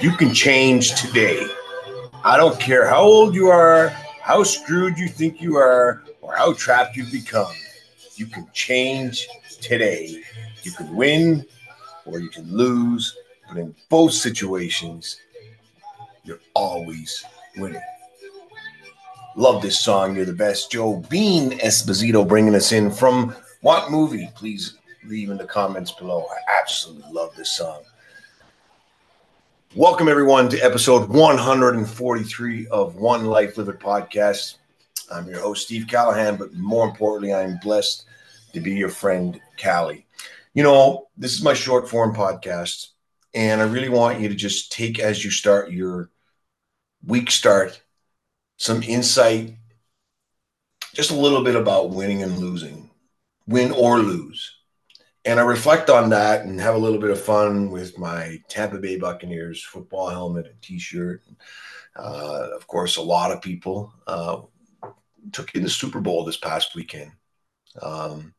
You can change today. I don't care how old you are, how screwed you think you are, or how trapped you've become. You can change today. You can win or you can lose, but in both situations, you're always winning. Love this song. You're the best. Joe Bean Esposito bringing us in from what movie? Please leave in the comments below. I absolutely love this song. Welcome, everyone, to episode 143 of One Life Live It podcast. I'm your host, Steve Callahan, but more importantly, I'm blessed to be your friend, Callie. You know, this is my short form podcast, and I really want you to just take as you start your week start some insight, just a little bit about winning and losing, win or lose and I reflect on that and have a little bit of fun with my Tampa Bay Buccaneers football helmet and T-shirt. Uh, of course, a lot of people uh, took in the Super Bowl this past weekend, um,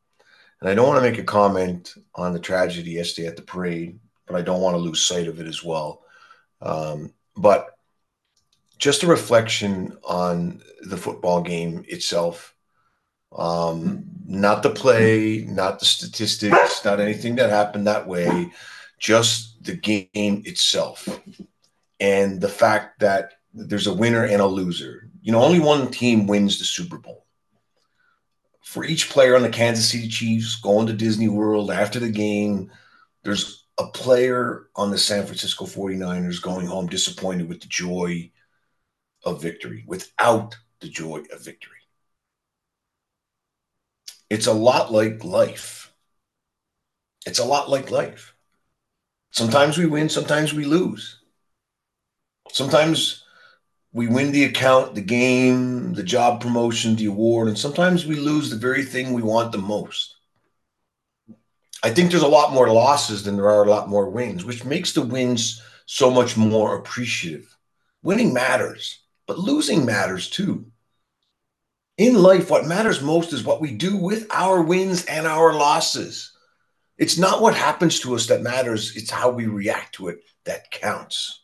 and I don't want to make a comment on the tragedy yesterday at the parade, but I don't want to lose sight of it as well. Um, but just a reflection on the football game itself um, not the play, not the statistics, not anything that happened that way, just the game itself. And the fact that there's a winner and a loser. You know, only one team wins the Super Bowl. For each player on the Kansas City Chiefs going to Disney World after the game, there's a player on the San Francisco 49ers going home disappointed with the joy of victory, without the joy of victory it's a lot like life. It's a lot like life. Sometimes we win, sometimes we lose. Sometimes we win the account, the game, the job promotion, the award, and sometimes we lose the very thing we want the most. I think there's a lot more losses than there are a lot more wins, which makes the wins so much more appreciative. Winning matters, but losing matters too in life, what matters most is what we do with our wins and our losses. It's not what happens to us that matters, it's how we react to it that counts.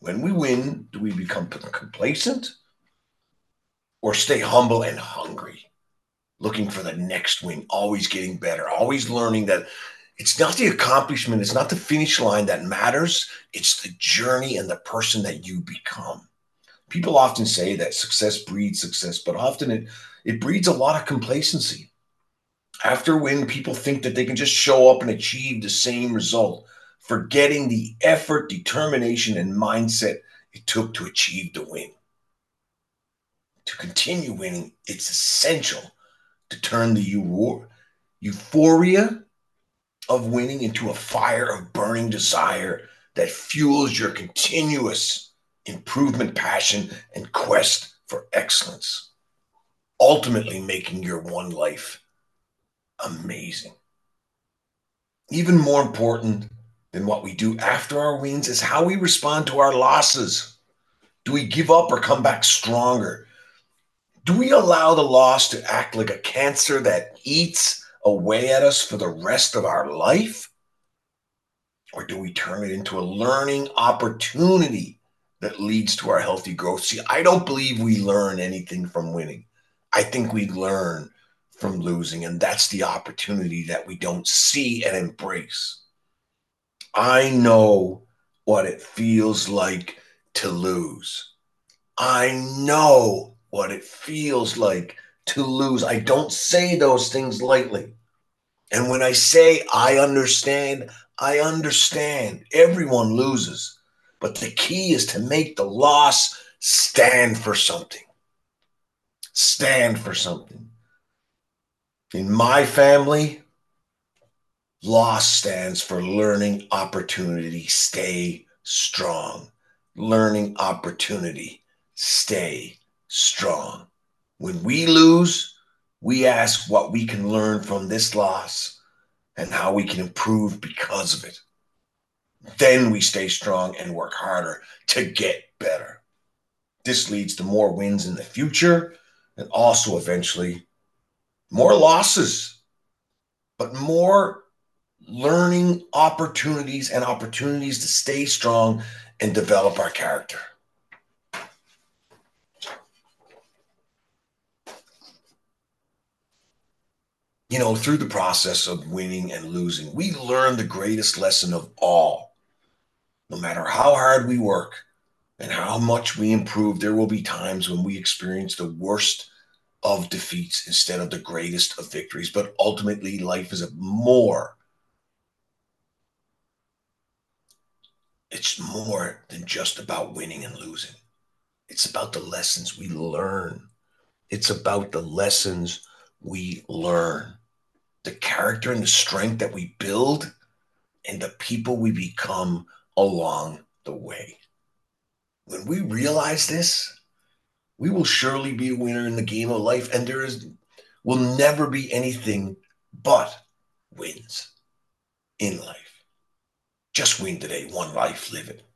When we win, do we become complacent or stay humble and hungry, looking for the next win, always getting better, always learning that it's not the accomplishment, it's not the finish line that matters, it's the journey and the person that you become people often say that success breeds success, but often it, it breeds a lot of complacency. After when people think that they can just show up and achieve the same result, forgetting the effort, determination, and mindset it took to achieve the win. To continue winning, it's essential to turn the euphoria of winning into a fire of burning desire that fuels your continuous improvement passion, and quest for excellence, ultimately making your one life amazing. Even more important than what we do after our wins is how we respond to our losses. Do we give up or come back stronger? Do we allow the loss to act like a cancer that eats away at us for the rest of our life? Or do we turn it into a learning opportunity that leads to our healthy growth. See, I don't believe we learn anything from winning. I think we learn from losing, and that's the opportunity that we don't see and embrace. I know what it feels like to lose. I know what it feels like to lose. I don't say those things lightly. And when I say I understand, I understand. Everyone loses. But the key is to make the loss stand for something. Stand for something. In my family, loss stands for learning opportunity, stay strong. Learning opportunity, stay strong. When we lose, we ask what we can learn from this loss and how we can improve because of it. Then we stay strong and work harder to get better. This leads to more wins in the future and also eventually more losses, but more learning opportunities and opportunities to stay strong and develop our character. You know, through the process of winning and losing, we learn the greatest lesson of all. No matter how hard we work and how much we improve, there will be times when we experience the worst of defeats instead of the greatest of victories. But ultimately, life is more. It's more than just about winning and losing. It's about the lessons we learn. It's about the lessons we learn, the character and the strength that we build, and the people we become along the way. When we realize this, we will surely be a winner in the game of life, and there is will never be anything but wins in life. Just win today, one life, live it.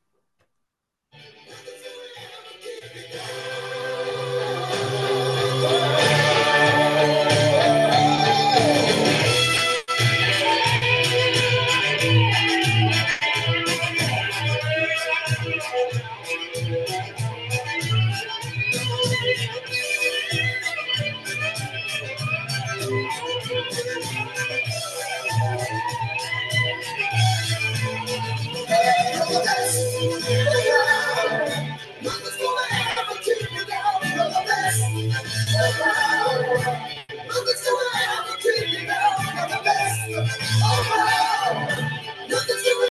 Thank you.